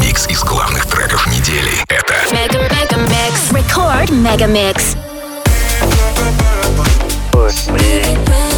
Микс из главных треков недели. Это Mega Mega Mix. Record Mega Mix. Push me.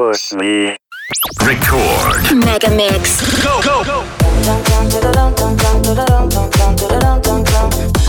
Push me. Record. Mega Mix. If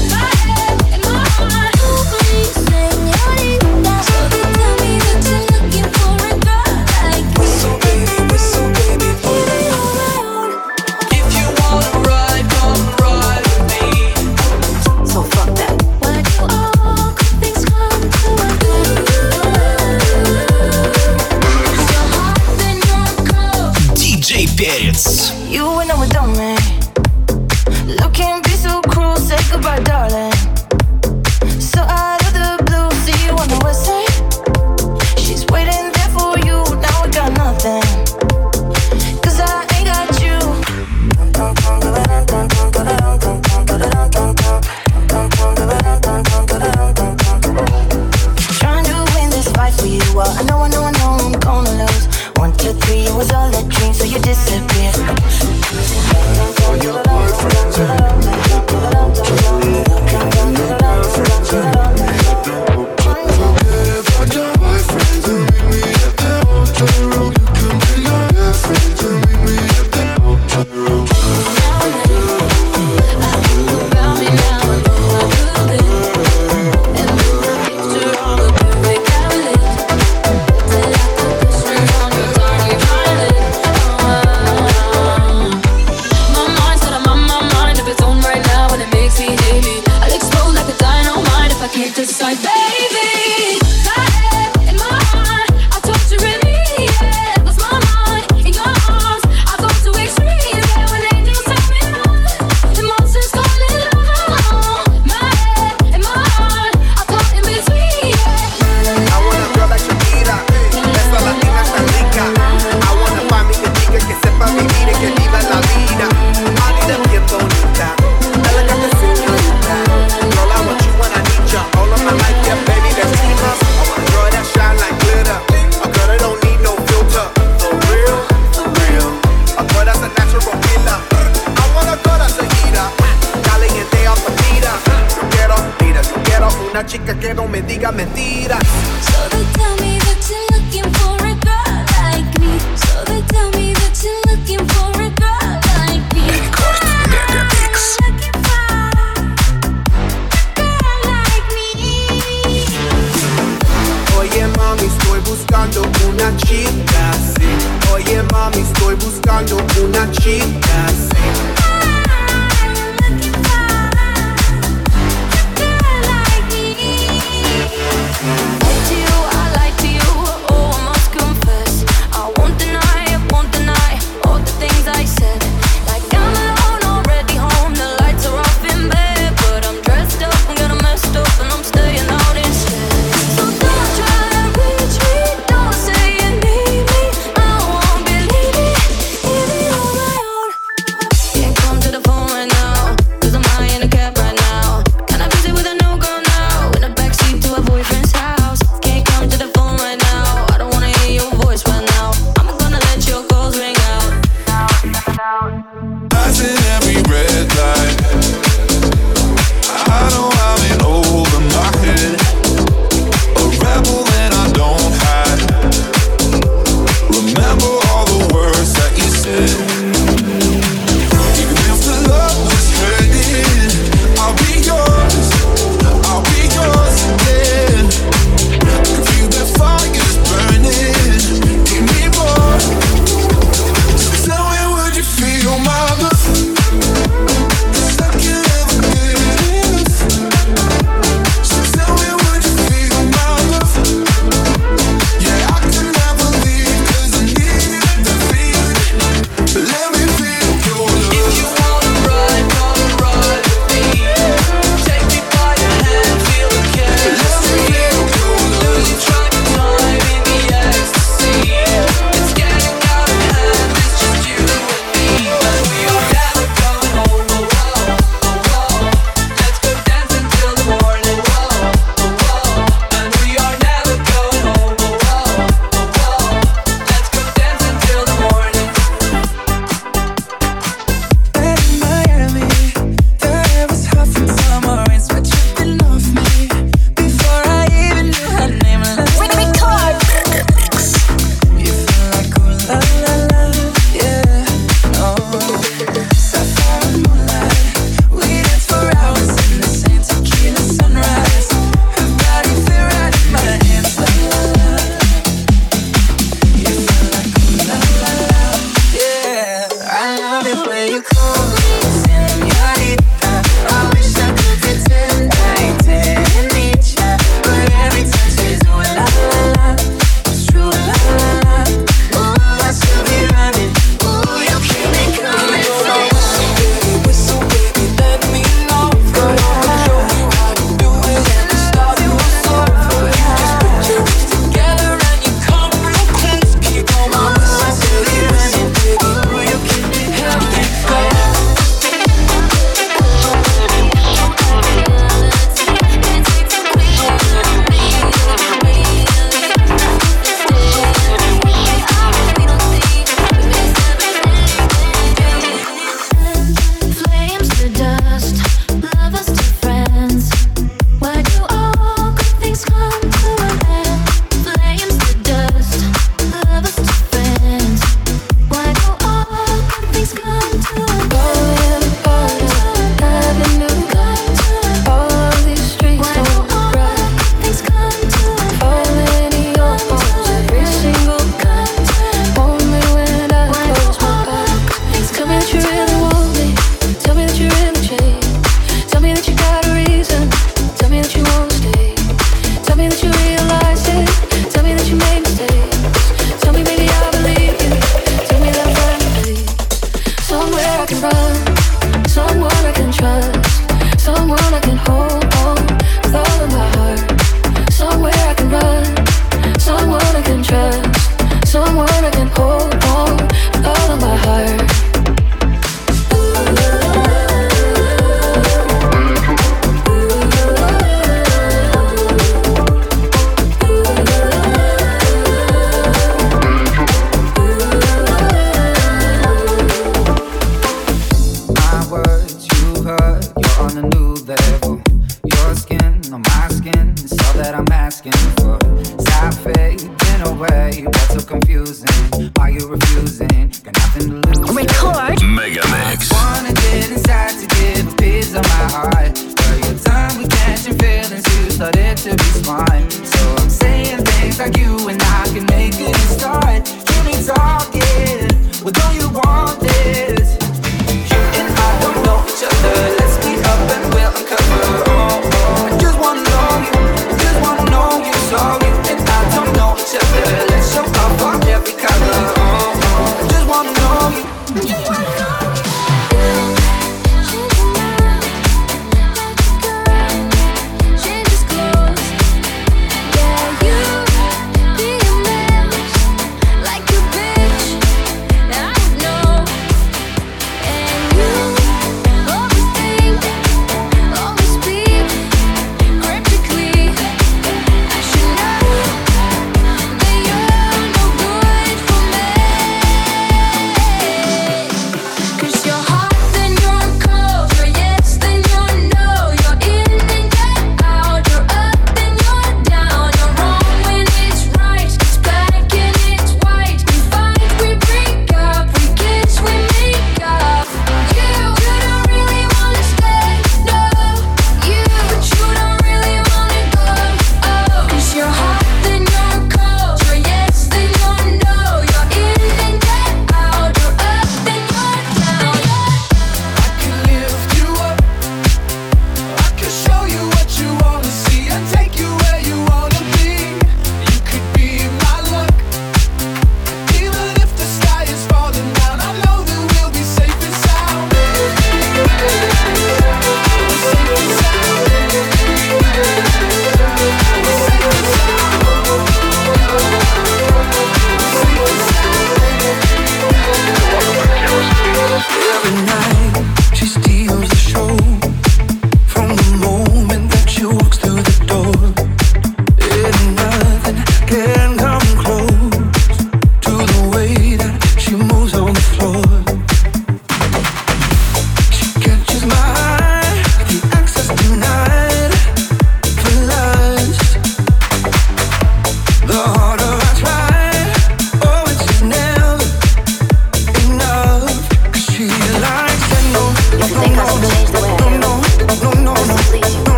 Go.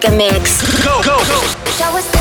Mega Mix. Go, go, go.